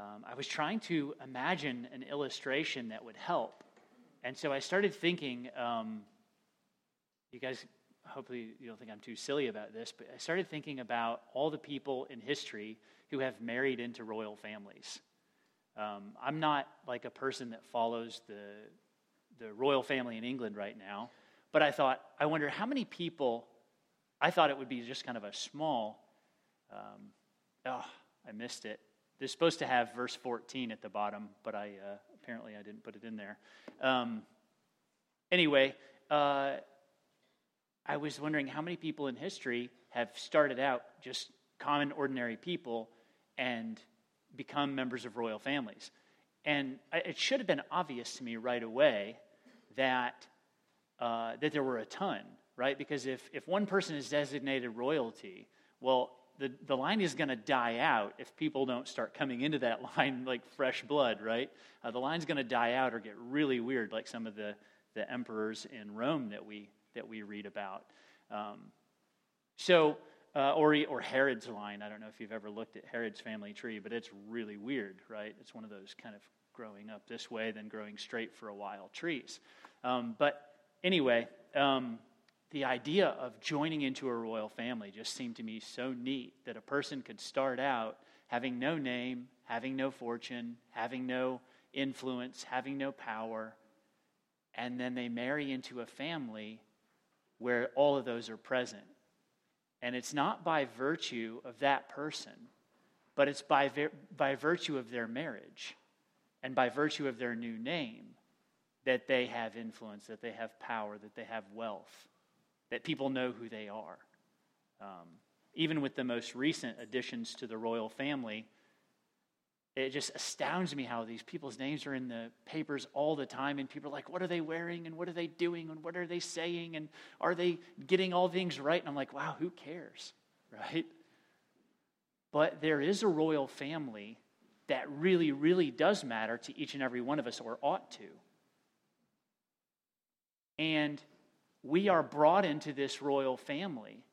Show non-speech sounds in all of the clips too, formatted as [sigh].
um, I was trying to imagine an illustration that would help. And so I started thinking, um, you guys, hopefully you don't think I'm too silly about this, but I started thinking about all the people in history who have married into royal families. Um, I'm not like a person that follows the, the royal family in England right now, but I thought, I wonder how many people, I thought it would be just kind of a small, oh, I missed it. They're supposed to have verse 14 at the bottom, but I uh, apparently I didn't put it in there. Um, anyway, uh, I was wondering how many people in history have started out just common, ordinary people and become members of royal families. And it should have been obvious to me right away that, uh, that there were a ton, right? Because if, if one person is designated royalty, well, the, the line is going to die out if people don't start coming into that [laughs] line like fresh blood, right? Uh, the line's going to die out or get really weird, like some of the, the emperors in Rome that we, that we read about. Um, so, uh, or, or Herod's line. I don't know if you've ever looked at Herod's family tree, but it's really weird, right? It's one of those kind of growing up this way, then growing straight for a while trees. Um, but anyway, um, the idea of joining into a royal family just seemed to me so neat that a person could start out having no name, having no fortune, having no influence, having no power, and then they marry into a family where all of those are present. And it's not by virtue of that person, but it's by, by virtue of their marriage and by virtue of their new name that they have influence, that they have power, that they have wealth that people know who they are. Um, even with the most recent additions to the royal family, it just astounds me how these people's names are in the papers all the time, and people are like, What are they wearing? And what are they doing? And what are they saying? And are they getting all things right? And I'm like, Wow, who cares? [laughs] Right? But there is a royal family that really, really does matter to each and every one of us, or ought to. And we are brought into this royal family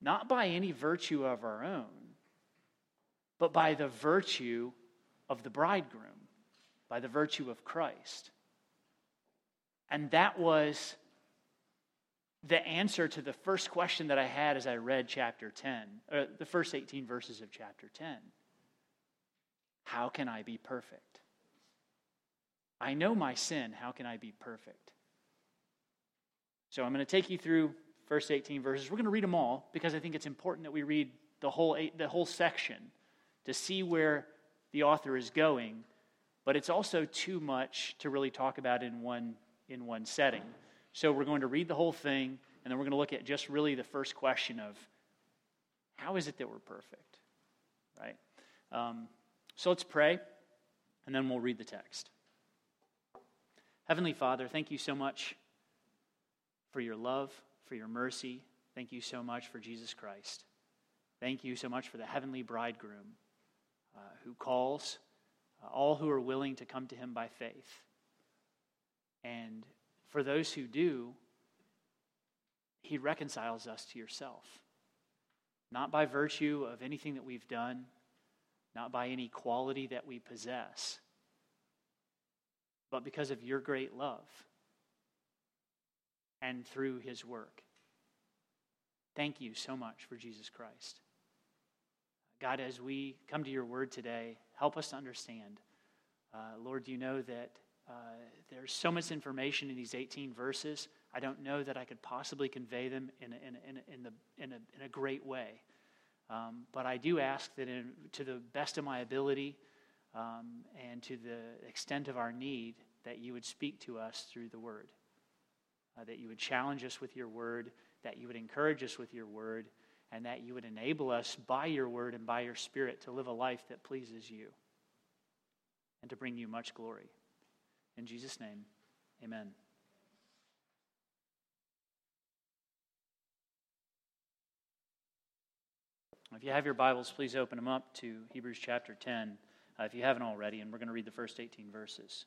not by any virtue of our own, but by the virtue of the bridegroom, by the virtue of Christ. And that was the answer to the first question that I had as I read chapter 10, or the first 18 verses of chapter 10. How can I be perfect? I know my sin. How can I be perfect? So I'm going to take you through first 18 verses. We're going to read them all because I think it's important that we read the whole, eight, the whole section to see where the author is going. But it's also too much to really talk about in one, in one setting. So we're going to read the whole thing, and then we're going to look at just really the first question of how is it that we're perfect? Right? Um, so let's pray, and then we'll read the text. Heavenly Father, thank you so much for your love, for your mercy. Thank you so much for Jesus Christ. Thank you so much for the heavenly bridegroom uh, who calls uh, all who are willing to come to him by faith. And for those who do, he reconciles us to yourself. Not by virtue of anything that we've done, not by any quality that we possess, but because of your great love and through his work. Thank you so much for Jesus Christ. God, as we come to your word today, help us to understand. Uh, Lord, you know that uh, there's so much information in these 18 verses. I don't know that I could possibly convey them in a, in a, in the, in a, in a great way. Um, but I do ask that, in, to the best of my ability um, and to the extent of our need, that you would speak to us through the word uh, that you would challenge us with your word, that you would encourage us with your word, and that you would enable us by your word and by your spirit to live a life that pleases you and to bring you much glory. In Jesus' name, amen. If you have your Bibles, please open them up to Hebrews chapter 10, uh, if you haven't already, and we're going to read the first 18 verses.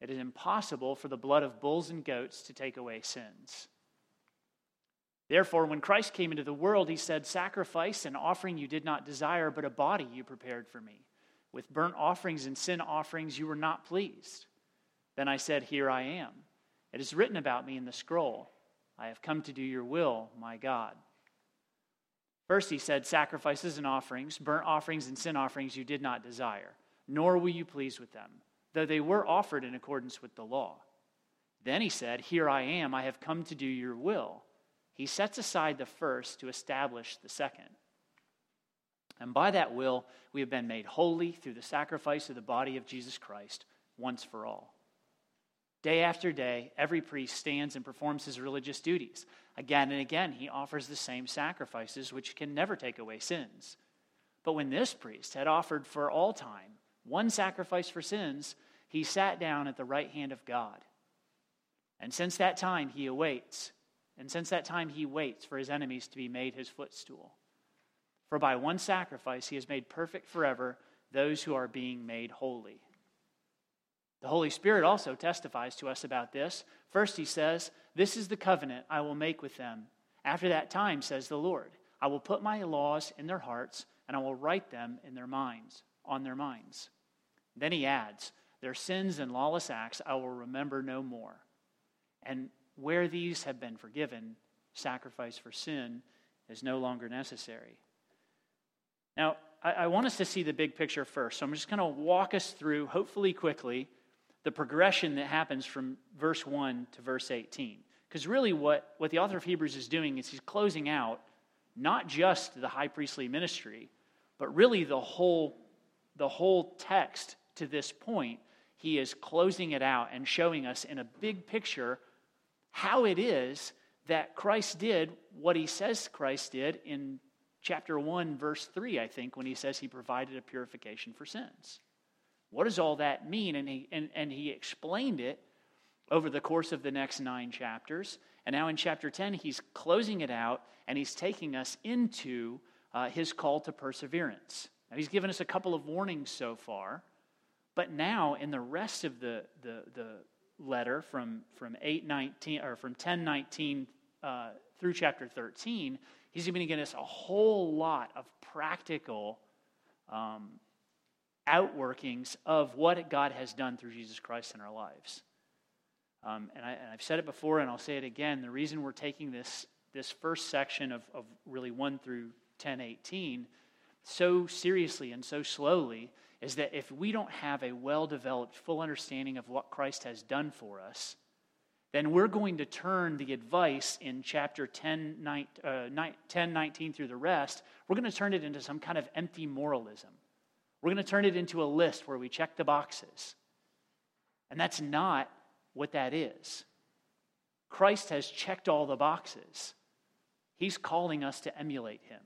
It is impossible for the blood of bulls and goats to take away sins. Therefore, when Christ came into the world, he said, Sacrifice and offering you did not desire, but a body you prepared for me. With burnt offerings and sin offerings you were not pleased. Then I said, Here I am. It is written about me in the scroll. I have come to do your will, my God. First, he said, Sacrifices and offerings, burnt offerings and sin offerings you did not desire, nor were you pleased with them, though they were offered in accordance with the law. Then he said, Here I am. I have come to do your will. He sets aside the first to establish the second. And by that will, we have been made holy through the sacrifice of the body of Jesus Christ once for all. Day after day, every priest stands and performs his religious duties. Again and again, he offers the same sacrifices, which can never take away sins. But when this priest had offered for all time one sacrifice for sins, he sat down at the right hand of God. And since that time, he awaits and since that time, he waits for his enemies to be made his footstool. For by one sacrifice, he has made perfect forever those who are being made holy. The Holy Spirit also testifies to us about this. First, he says, This is the covenant I will make with them. After that time, says the Lord, I will put my laws in their hearts, and I will write them in their minds, on their minds. Then he adds, Their sins and lawless acts I will remember no more. And where these have been forgiven, sacrifice for sin is no longer necessary. Now, I, I want us to see the big picture first. So I'm just going to walk us through, hopefully quickly, the progression that happens from verse 1 to verse 18. Because really, what, what the author of Hebrews is doing is he's closing out not just the high priestly ministry, but really the whole, the whole text to this point. He is closing it out and showing us in a big picture how it is that Christ did what he says Christ did in chapter 1, verse 3, I think, when he says he provided a purification for sins. What does all that mean? And he, and, and he explained it over the course of the next nine chapters. And now in chapter 10, he's closing it out and he's taking us into uh, his call to perseverance. Now, he's given us a couple of warnings so far, but now in the rest of the, the, the letter from, from 819 or from 1019 uh, through chapter 13, he's going to give us a whole lot of practical um, outworkings of what God has done through Jesus Christ in our lives. Um, and, I, have said it before, and I'll say it again. The reason we're taking this, this first section of, of really 1 through 1018 so seriously and so slowly is that if we don't have a well developed, full understanding of what Christ has done for us, then we're going to turn the advice in chapter 10, 9, uh, 10 19 through the rest, we're going to turn it into some kind of empty moralism. We're going to turn it into a list where we check the boxes. And that's not what that is. Christ has checked all the boxes. He's calling us to emulate him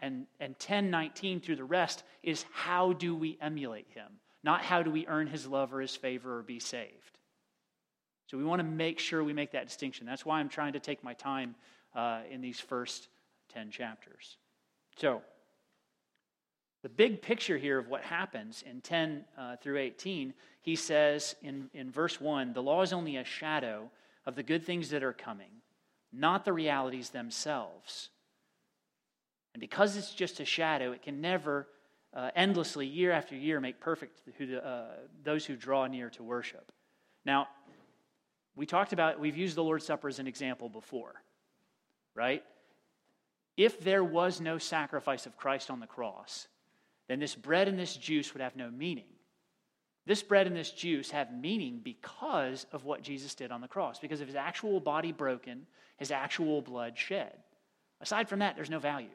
and, and 1019 through the rest is how do we emulate him, not how do we earn his love or his favor or be saved. So we want to make sure we make that distinction. That's why I'm trying to take my time uh, in these first 10 chapters. So, the big picture here of what happens in 10 uh, through 18, he says in, in verse 1 the law is only a shadow of the good things that are coming, not the realities themselves. And because it's just a shadow, it can never uh, endlessly, year after year, make perfect who uh, those who draw near to worship. Now, we talked about, we've used the Lord's Supper as an example before, right? If there was no sacrifice of Christ on the cross, then this bread and this juice would have no meaning. This bread and this juice have meaning because of what Jesus did on the cross, because of his actual body broken, his actual blood shed. Aside from that, there's no value.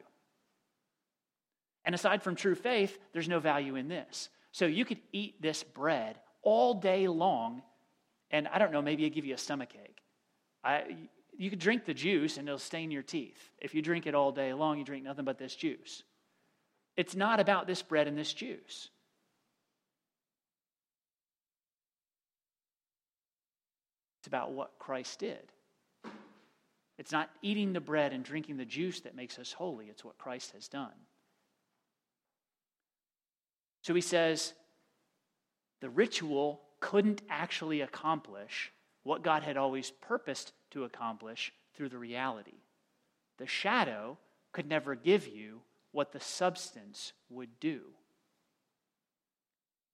And aside from true faith, there's no value in this. So you could eat this bread all day long, and I don't know, maybe it give you a stomach ache. I, you could drink the juice and it'll stain your teeth. If you drink it all day long, you drink nothing but this juice. It's not about this bread and this juice. It's about what Christ did. It's not eating the bread and drinking the juice that makes us holy, it's what Christ has done. So he says the ritual couldn't actually accomplish what God had always purposed to accomplish through the reality. The shadow could never give you what the substance would do.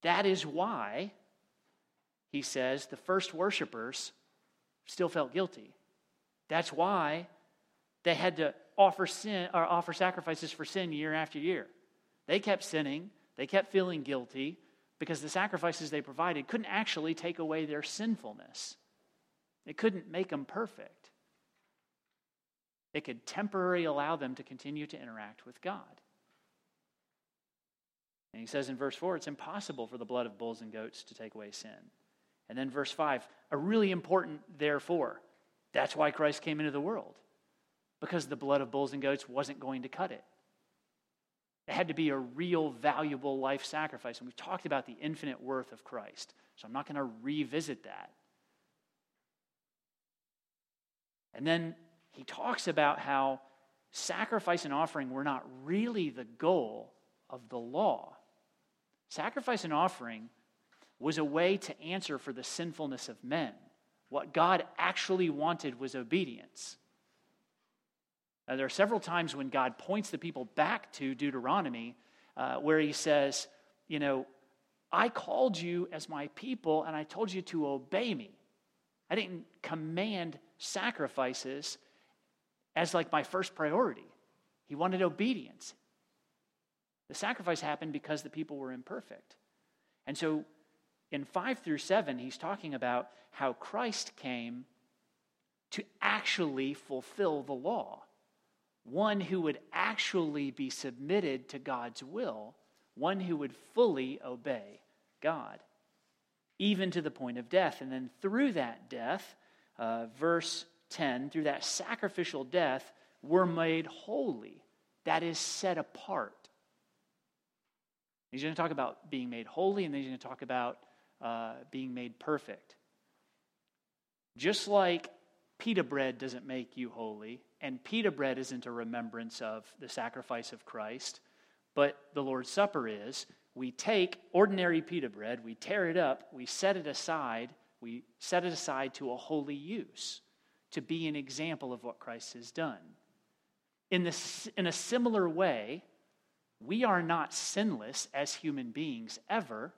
That is why, he says, the first worshipers still felt guilty. That's why they had to offer sin or offer sacrifices for sin year after year. They kept sinning, they kept feeling guilty because the sacrifices they provided couldn't actually take away their sinfulness. It couldn't make them perfect. It could temporarily allow them to continue to interact with God. And he says in verse 4 it's impossible for the blood of bulls and goats to take away sin. And then verse 5 a really important therefore. That's why Christ came into the world, because the blood of bulls and goats wasn't going to cut it. It had to be a real, valuable life sacrifice. And we've talked about the infinite worth of Christ. So I'm not going to revisit that. And then he talks about how sacrifice and offering were not really the goal of the law. Sacrifice and offering was a way to answer for the sinfulness of men. What God actually wanted was obedience. Now, there are several times when God points the people back to Deuteronomy uh, where he says, You know, I called you as my people and I told you to obey me. I didn't command sacrifices as like my first priority. He wanted obedience. The sacrifice happened because the people were imperfect. And so in 5 through 7, he's talking about how Christ came to actually fulfill the law. One who would actually be submitted to God's will, one who would fully obey God, even to the point of death. And then through that death, uh, verse 10, through that sacrificial death, we're made holy. That is set apart. He's going to talk about being made holy, and then he's going to talk about uh, being made perfect. Just like pita bread doesn't make you holy, and pita bread isn't a remembrance of the sacrifice of Christ, but the Lord's Supper is, we take ordinary pita bread, we tear it up, we set it aside, we set it aside to a holy use, to be an example of what Christ has done. In, this, in a similar way, we are not sinless as human beings ever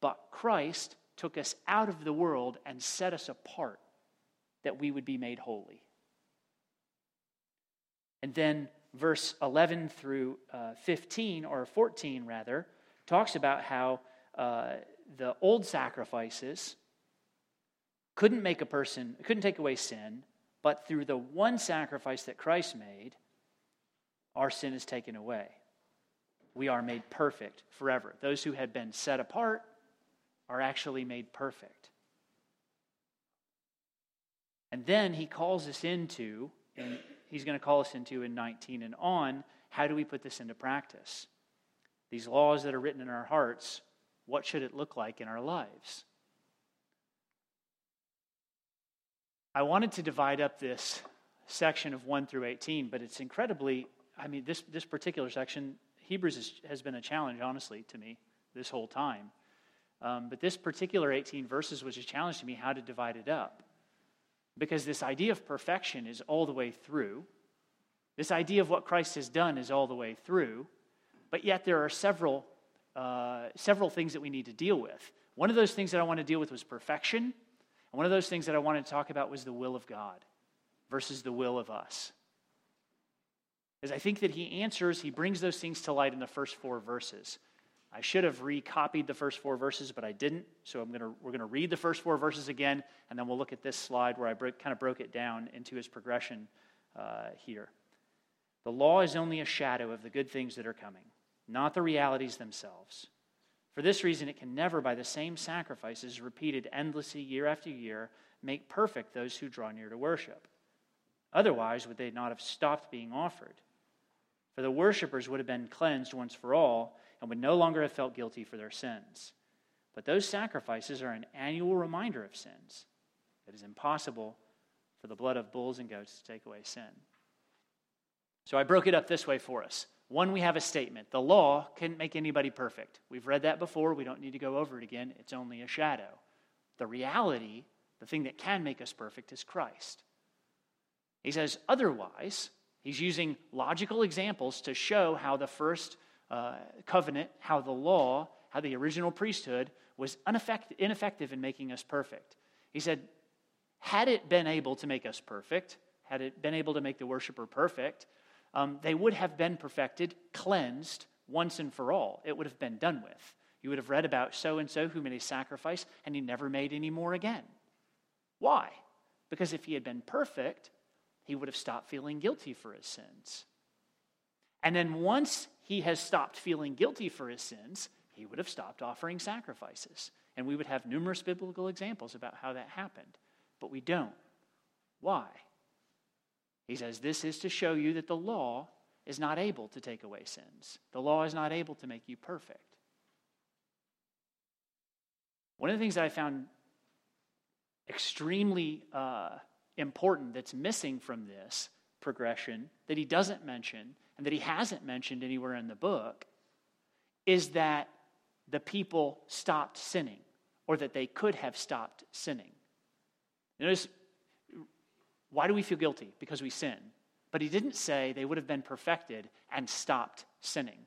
but Christ took us out of the world and set us apart that we would be made holy. And then verse 11 through uh, 15, or 14 rather, talks about how uh, the old sacrifices couldn't make a person, couldn't take away sin, but through the one sacrifice that Christ made, our sin is taken away. We are made perfect forever. Those who had been set apart are actually made perfect. And then he calls us into, and he's going to call us into in 19 and on, how do we put this into practice? These laws that are written in our hearts, what should it look like in our lives? I wanted to divide up this section of 1 through 18, but it's incredibly, I mean, this, this particular section, Hebrews is, has been a challenge, honestly, to me this whole time. Um, but this particular 18 verses was a challenge to me how to divide it up. Because this idea of perfection is all the way through. This idea of what Christ has done is all the way through. But yet there are several, uh, several things that we need to deal with. One of those things that I want to deal with was perfection. And one of those things that I wanted to talk about was the will of God versus the will of us. As I think that he answers, he brings those things to light in the first four verses. I should have recopied the first four verses, but I didn't. So I'm gonna, we're going to read the first four verses again, and then we'll look at this slide where I kind of broke it down into its progression uh, here. The law is only a shadow of the good things that are coming, not the realities themselves. For this reason, it can never, by the same sacrifices repeated endlessly year after year, make perfect those who draw near to worship. Otherwise, would they not have stopped being offered? For the worshippers would have been cleansed once for all and would no longer have felt guilty for their sins. But those sacrifices are an annual reminder of sins. It is impossible for the blood of bulls and goats to take away sin. So I broke it up this way for us. One, we have a statement. The law can't make anybody perfect. We've read that before. We don't need to go over it again. It's only a shadow. The reality, the thing that can make us perfect, is Christ. He says, otherwise, he's using logical examples to show how the first uh, covenant, how the law, how the original priesthood was ineffective in making us perfect. He said, had it been able to make us perfect, had it been able to make the worshiper perfect, um, they would have been perfected, cleansed once and for all. It would have been done with. You would have read about so and so who made a sacrifice and he never made any more again. Why? Because if he had been perfect, he would have stopped feeling guilty for his sins. And then once he has stopped feeling guilty for his sins, he would have stopped offering sacrifices. And we would have numerous biblical examples about how that happened. But we don't. Why? He says this is to show you that the law is not able to take away sins, the law is not able to make you perfect. One of the things that I found extremely uh, important that's missing from this progression that he doesn't mention and that he hasn't mentioned anywhere in the book is that the people stopped sinning or that they could have stopped sinning. Notice, why do we feel guilty? Because we sin. But he didn't say they would have been perfected and stopped sinning.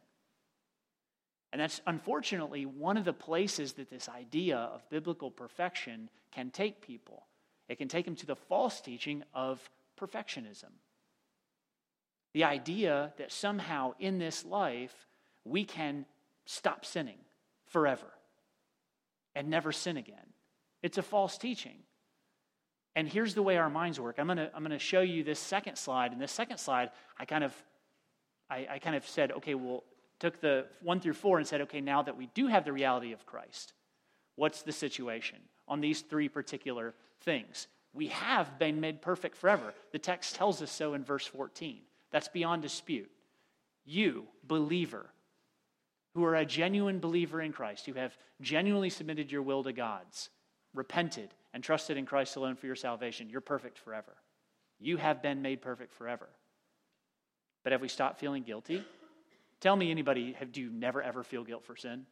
And that's unfortunately one of the places that this idea of biblical perfection can take people. It can take them to the false teaching of perfectionism. The idea that somehow in this life we can stop sinning forever and never sin again. It's a false teaching. And here's the way our minds work. I'm going to I'm to show you this second slide. And this second slide, I kind of I, I kind of said, okay, well, took the one through four and said, okay, now that we do have the reality of Christ, what's the situation on these three particular things? We have been made perfect forever. The text tells us so in verse 14. That's beyond dispute. You, believer, who are a genuine believer in Christ, who have genuinely submitted your will to God's, repented, and trusted in Christ alone for your salvation, you're perfect forever. You have been made perfect forever. But have we stopped feeling guilty? Tell me, anybody, have, do you never ever feel guilt for sin?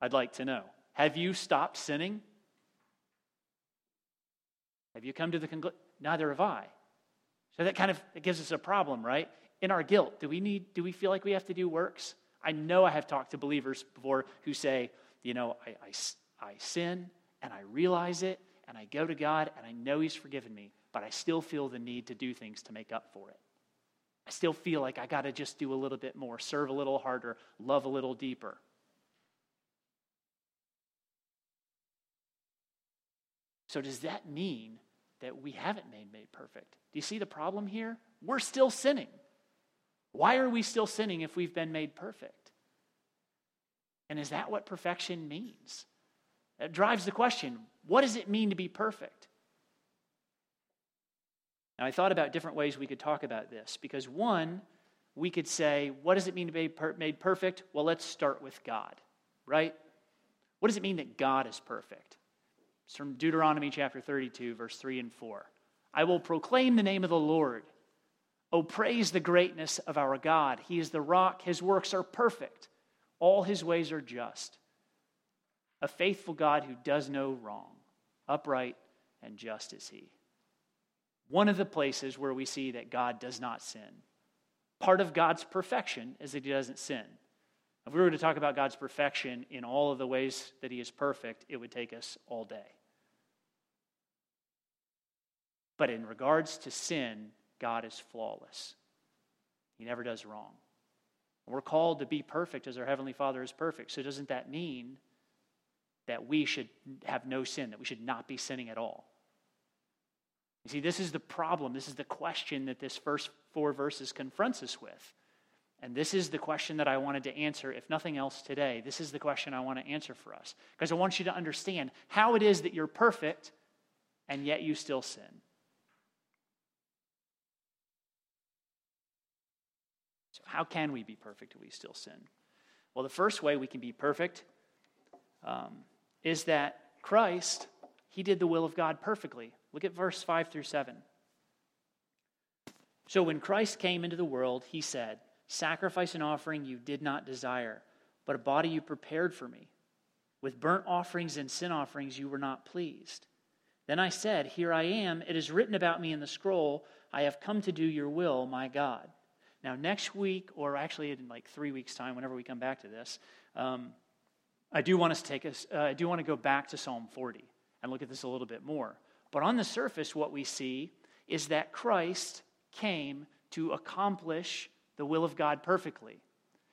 I'd like to know. Have you stopped sinning? Have you come to the conclusion? Neither have I. That kind of it gives us a problem, right? In our guilt, do we need do we feel like we have to do works? I know I have talked to believers before who say, you know, I, I, I sin and I realize it and I go to God and I know He's forgiven me, but I still feel the need to do things to make up for it. I still feel like I got to just do a little bit more, serve a little harder, love a little deeper. So, does that mean that we haven't made made perfect? Do you see the problem here? We're still sinning. Why are we still sinning if we've been made perfect? And is that what perfection means? That drives the question what does it mean to be perfect? Now, I thought about different ways we could talk about this because one, we could say, what does it mean to be made perfect? Well, let's start with God, right? What does it mean that God is perfect? It's from Deuteronomy chapter 32, verse 3 and 4. I will proclaim the name of the Lord. Oh, praise the greatness of our God. He is the rock, his works are perfect, all his ways are just. A faithful God who does no wrong, upright and just is he one of the places where we see that God does not sin. Part of God's perfection is that he doesn't sin. If we were to talk about God's perfection in all of the ways that he is perfect, it would take us all day. But in regards to sin, God is flawless. He never does wrong. We're called to be perfect as our Heavenly Father is perfect. So, doesn't that mean that we should have no sin, that we should not be sinning at all? You see, this is the problem. This is the question that this first four verses confronts us with. And this is the question that I wanted to answer, if nothing else today. This is the question I want to answer for us. Because I want you to understand how it is that you're perfect and yet you still sin. How can we be perfect if we still sin? Well, the first way we can be perfect um, is that Christ, he did the will of God perfectly. Look at verse 5 through 7. So when Christ came into the world, he said, Sacrifice and offering you did not desire, but a body you prepared for me. With burnt offerings and sin offerings you were not pleased. Then I said, Here I am. It is written about me in the scroll. I have come to do your will, my God. Now, next week, or actually in like three weeks' time, whenever we come back to this, um, I do want us to take us. Uh, I do want to go back to Psalm 40 and look at this a little bit more. But on the surface, what we see is that Christ came to accomplish the will of God perfectly.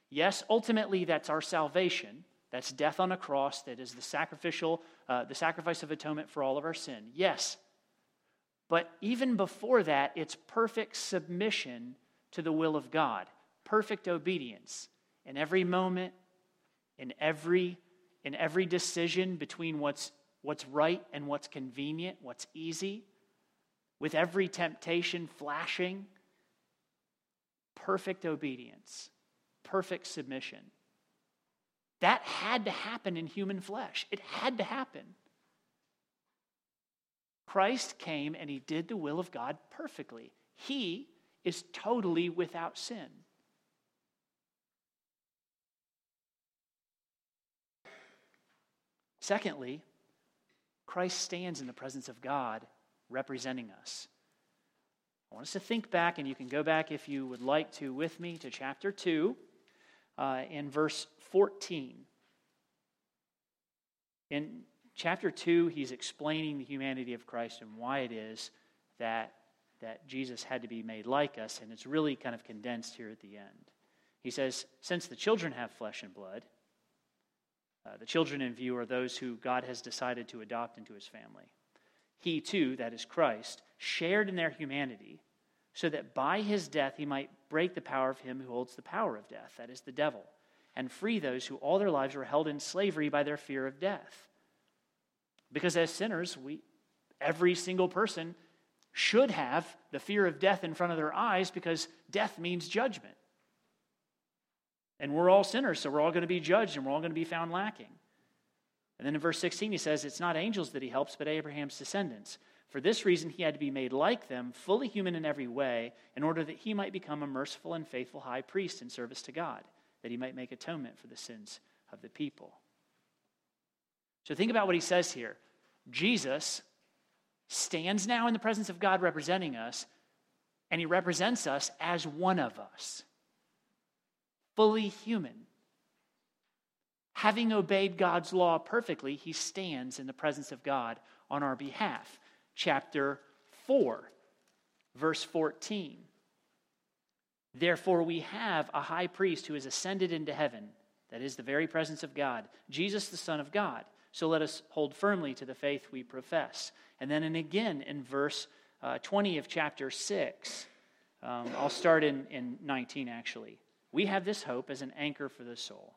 Yes, ultimately, that's our salvation. That's death on a cross. That is the sacrificial, uh, the sacrifice of atonement for all of our sin. Yes. But even before that, it's perfect submission to the will of God, perfect obedience in every moment, in every, in every decision between what's, what's right and what's convenient, what's easy, with every temptation flashing. Perfect obedience, perfect submission. That had to happen in human flesh. It had to happen. Christ came and he did the will of God perfectly. He is totally without sin. Secondly, Christ stands in the presence of God representing us. I want us to think back, and you can go back if you would like to with me to chapter 2 uh, in verse 14. In chapter 2, he's explaining the humanity of Christ and why it is that, that Jesus had to be made like us, and it's really kind of condensed here at the end. He says, Since the children have flesh and blood, uh, the children in view are those who God has decided to adopt into his family. He too, that is Christ, shared in their humanity so that by his death he might break the power of him who holds the power of death, that is the devil, and free those who all their lives were held in slavery by their fear of death. Because as sinners, we, every single person should have the fear of death in front of their eyes because death means judgment. And we're all sinners, so we're all going to be judged and we're all going to be found lacking. And then in verse 16, he says, It's not angels that he helps, but Abraham's descendants. For this reason, he had to be made like them, fully human in every way, in order that he might become a merciful and faithful high priest in service to God, that he might make atonement for the sins of the people. So think about what he says here. Jesus stands now in the presence of God representing us, and he represents us as one of us, fully human. Having obeyed God's law perfectly, he stands in the presence of God on our behalf chapter 4, verse 14. Therefore, we have a high priest who has ascended into heaven, that is the very presence of God, Jesus, the Son of God. So let us hold firmly to the faith we profess. And then, and again, in verse uh, 20 of chapter 6, um, I'll start in, in 19 actually. We have this hope as an anchor for the soul,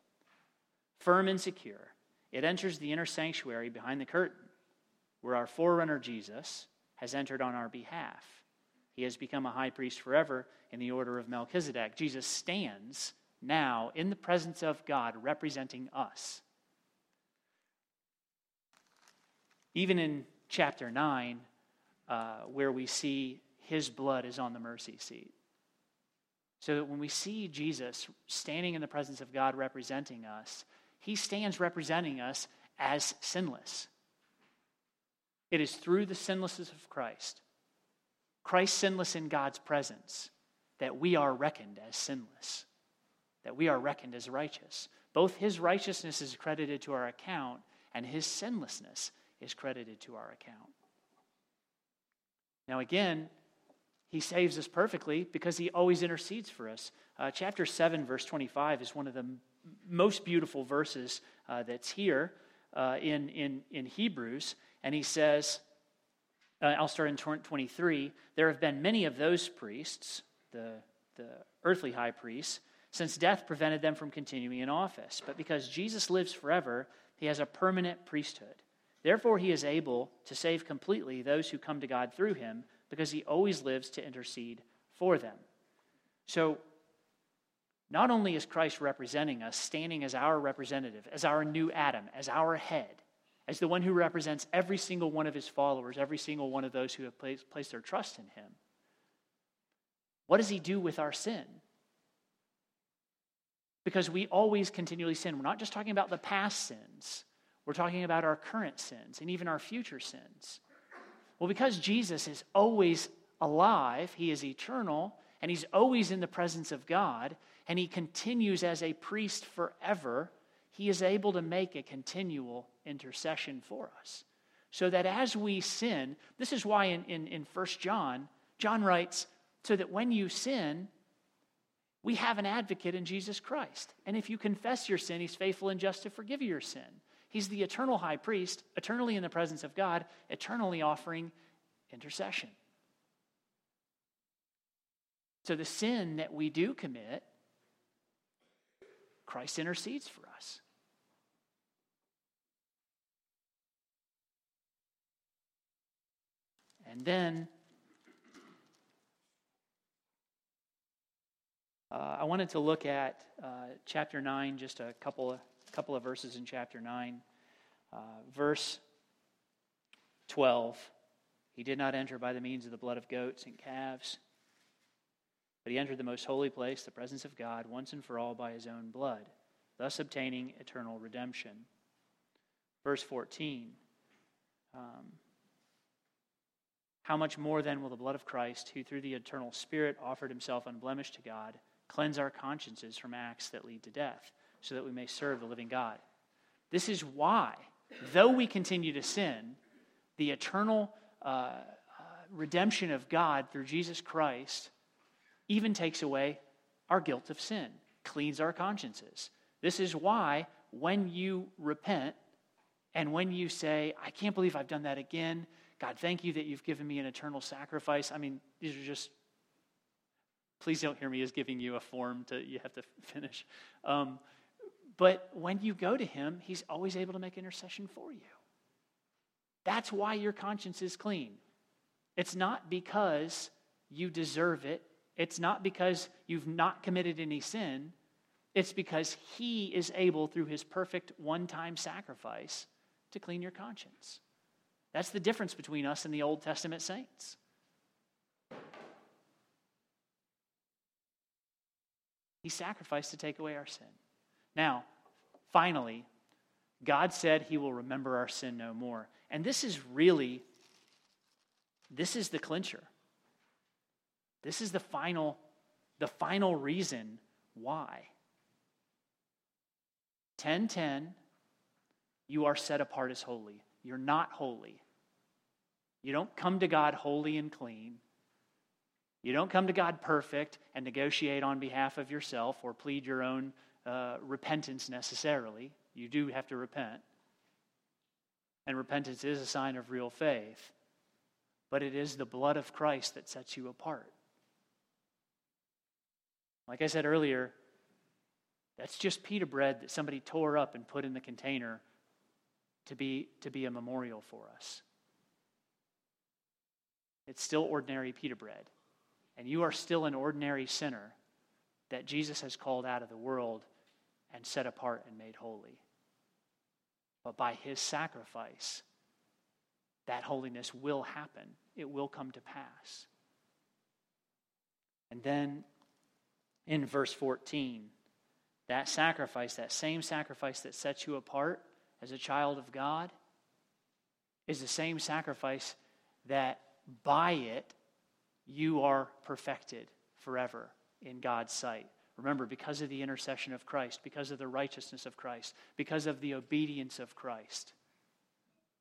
firm and secure. It enters the inner sanctuary behind the curtain where our forerunner Jesus has entered on our behalf. He has become a high priest forever in the order of Melchizedek. Jesus stands now in the presence of God representing us. Even in chapter 9, uh, where we see his blood is on the mercy seat. So that when we see Jesus standing in the presence of God representing us, he stands representing us as sinless. It is through the sinlessness of Christ, Christ sinless in God's presence, that we are reckoned as sinless, that we are reckoned as righteous. Both his righteousness is credited to our account, and his sinlessness is credited to our account. Now, again, he saves us perfectly because he always intercedes for us. Uh, chapter 7, verse 25, is one of the m- most beautiful verses uh, that's here uh, in, in, in Hebrews. And he says, uh, I'll start in 23. There have been many of those priests, the, the earthly high priests, since death prevented them from continuing in office. But because Jesus lives forever, he has a permanent priesthood. Therefore, he is able to save completely those who come to God through him, because he always lives to intercede for them. So, not only is Christ representing us, standing as our representative, as our new Adam, as our head, as the one who represents every single one of his followers, every single one of those who have placed, their trust in him, what does he do with our sin? Because we always continually sin. We're not just talking about the past sins, we're talking about our current sins and even our future sins. Well, because Jesus is always alive, he is eternal, and he's always in the presence of God, and he continues as a priest forever, he is able to make a continual intercession for us. So that as we sin, this is why in, in, in 1 John, John writes, so that when you sin, we have an advocate in Jesus Christ. And if you confess your sin, he's faithful and just to forgive your sin. He's the eternal high priest, eternally in the presence of God, eternally offering intercession. So the sin that we do commit, Christ intercedes for us. And then uh, I wanted to look at uh, chapter 9, just a couple of, couple of verses in chapter 9. Uh, verse 12 He did not enter by the means of the blood of goats and calves, but he entered the most holy place, the presence of God, once and for all by his own blood, thus obtaining eternal redemption. Verse 14. Um, how much more then will the blood of Christ, who through the eternal Spirit offered himself unblemished to God, cleanse our consciences from acts that lead to death, so that we may serve the living God? This is why, though we continue to sin, the eternal uh, uh, redemption of God through Jesus Christ even takes away our guilt of sin, cleans our consciences. This is why, when you repent and when you say, I can't believe I've done that again, God, thank you that you've given me an eternal sacrifice. I mean, these are just, please don't hear me as giving you a form to, you have to [laughs] finish. Um, but when you go to Him, He's always able to make intercession for you. That's why your conscience is clean. It's not because you deserve it, it's not because you've not committed any sin. It's because He is able, through His perfect one time sacrifice, to clean your conscience. That's the difference between us and the Old Testament saints. He sacrificed to take away our sin. Now, finally, God said he will remember our sin no more. And this is really this is the clincher. This is the final the final reason why. 1010 you are set apart as holy. You're not holy. You don't come to God holy and clean. You don't come to God perfect and negotiate on behalf of yourself or plead your own uh, repentance necessarily. You do have to repent. And repentance is a sign of real faith. But it is the blood of Christ that sets you apart. Like I said earlier, that's just pita bread that somebody tore up and put in the container to be, to be a memorial for us. It's still ordinary pita bread. And you are still an ordinary sinner that Jesus has called out of the world and set apart and made holy. But by his sacrifice, that holiness will happen, it will come to pass. And then in verse 14, that sacrifice, that same sacrifice that sets you apart, as a child of God is the same sacrifice that by it you are perfected forever in God's sight. Remember, because of the intercession of Christ, because of the righteousness of Christ, because of the obedience of Christ,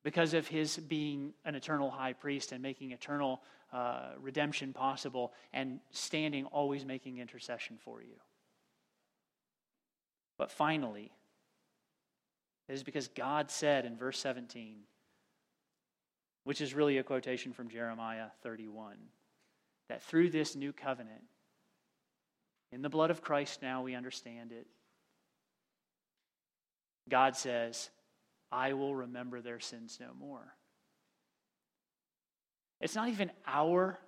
because of his being an eternal high priest and making eternal uh, redemption possible and standing always making intercession for you. But finally, it is because God said in verse 17, which is really a quotation from Jeremiah 31, that through this new covenant, in the blood of Christ now we understand it, God says, I will remember their sins no more. It's not even our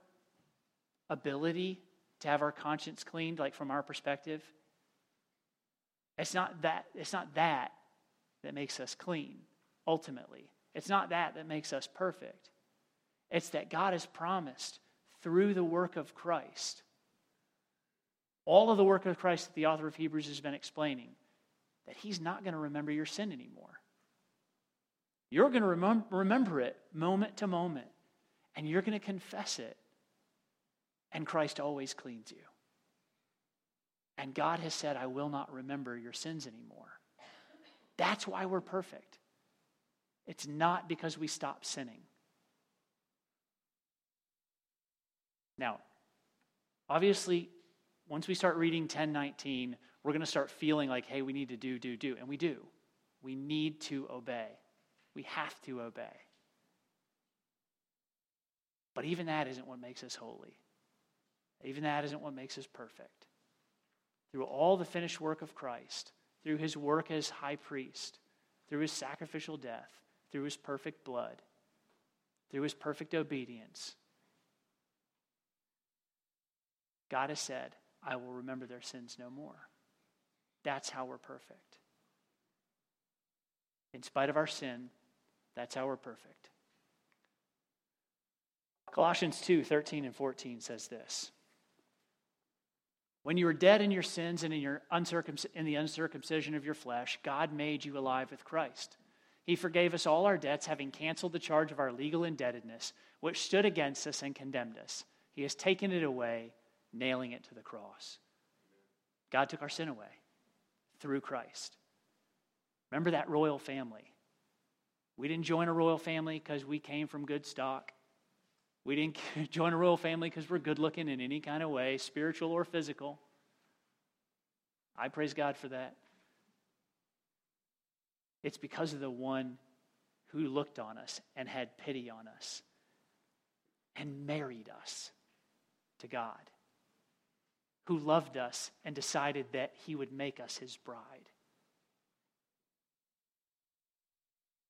ability to have our conscience cleaned, like from our perspective. It's not that, it's not that that makes us clean, ultimately. It's not that that makes us perfect. It's that God has promised through the work of Christ, all of the work of Christ that the author of Hebrews has been explaining, that He's not going to remember your sin anymore. You're going to remember it moment to moment, and you're going to confess it, and Christ always cleans you. And God has said, I will not remember your sins anymore. That's why we're perfect. It's not because we stop sinning. Now, obviously, once we start reading 1019, we're going to start feeling like, hey, we need to do, do, do. And we do. We need to obey. We have to obey. But even that isn't what makes us holy. Even that isn't what makes us perfect. Through all the finished work of Christ, through his work as high priest, through his sacrificial death, through his perfect blood, through his perfect obedience, God has said, I will remember their sins no more. That's how we're perfect. In spite of our sin, that's how we're perfect. Colossians 2 13 and 14 says this. When you were dead in your sins and in, your uncircumc- in the uncircumcision of your flesh, God made you alive with Christ. He forgave us all our debts, having canceled the charge of our legal indebtedness, which stood against us and condemned us. He has taken it away, nailing it to the cross. God took our sin away through Christ. Remember that royal family. We didn't join a royal family because we came from good stock. We didn't [laughs] join a royal family because we're good looking in any kind of way, spiritual or physical. I praise God for that. It's because of the one who looked on us and had pity on us and married us to God, who loved us and decided that he would make us his bride.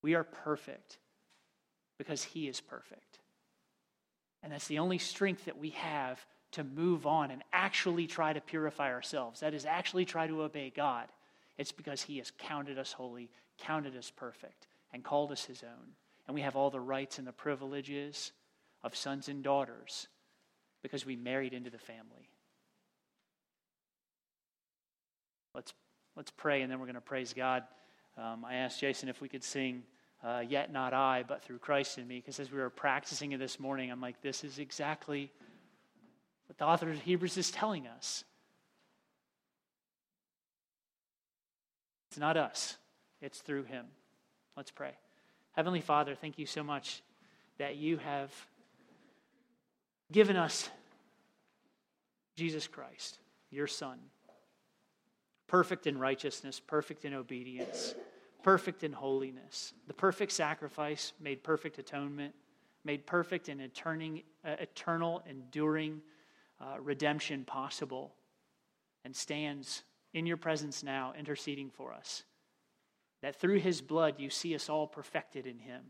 We are perfect because he is perfect. And that's the only strength that we have to move on and actually try to purify ourselves. That is, actually try to obey God. It's because He has counted us holy, counted us perfect, and called us His own. And we have all the rights and the privileges of sons and daughters because we married into the family. Let's, let's pray, and then we're going to praise God. Um, I asked Jason if we could sing uh, Yet Not I, but through Christ in me, because as we were practicing it this morning, I'm like, this is exactly what the author of Hebrews is telling us. It's not us, it's through Him. Let's pray. Heavenly Father, thank you so much that you have given us Jesus Christ, your Son, perfect in righteousness, perfect in obedience, perfect in holiness, the perfect sacrifice made perfect atonement, made perfect in eternal, uh, eternal enduring uh, redemption possible, and stands in your presence now, interceding for us. That through his blood you see us all perfected in him.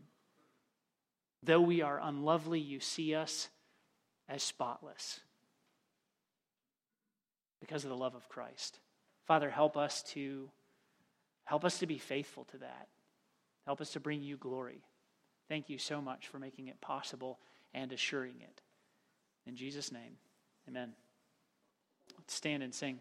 Though we are unlovely, you see us as spotless because of the love of Christ. Father, help us to help us to be faithful to that. Help us to bring you glory. Thank you so much for making it possible and assuring it. In Jesus' name, amen. Let's stand and sing.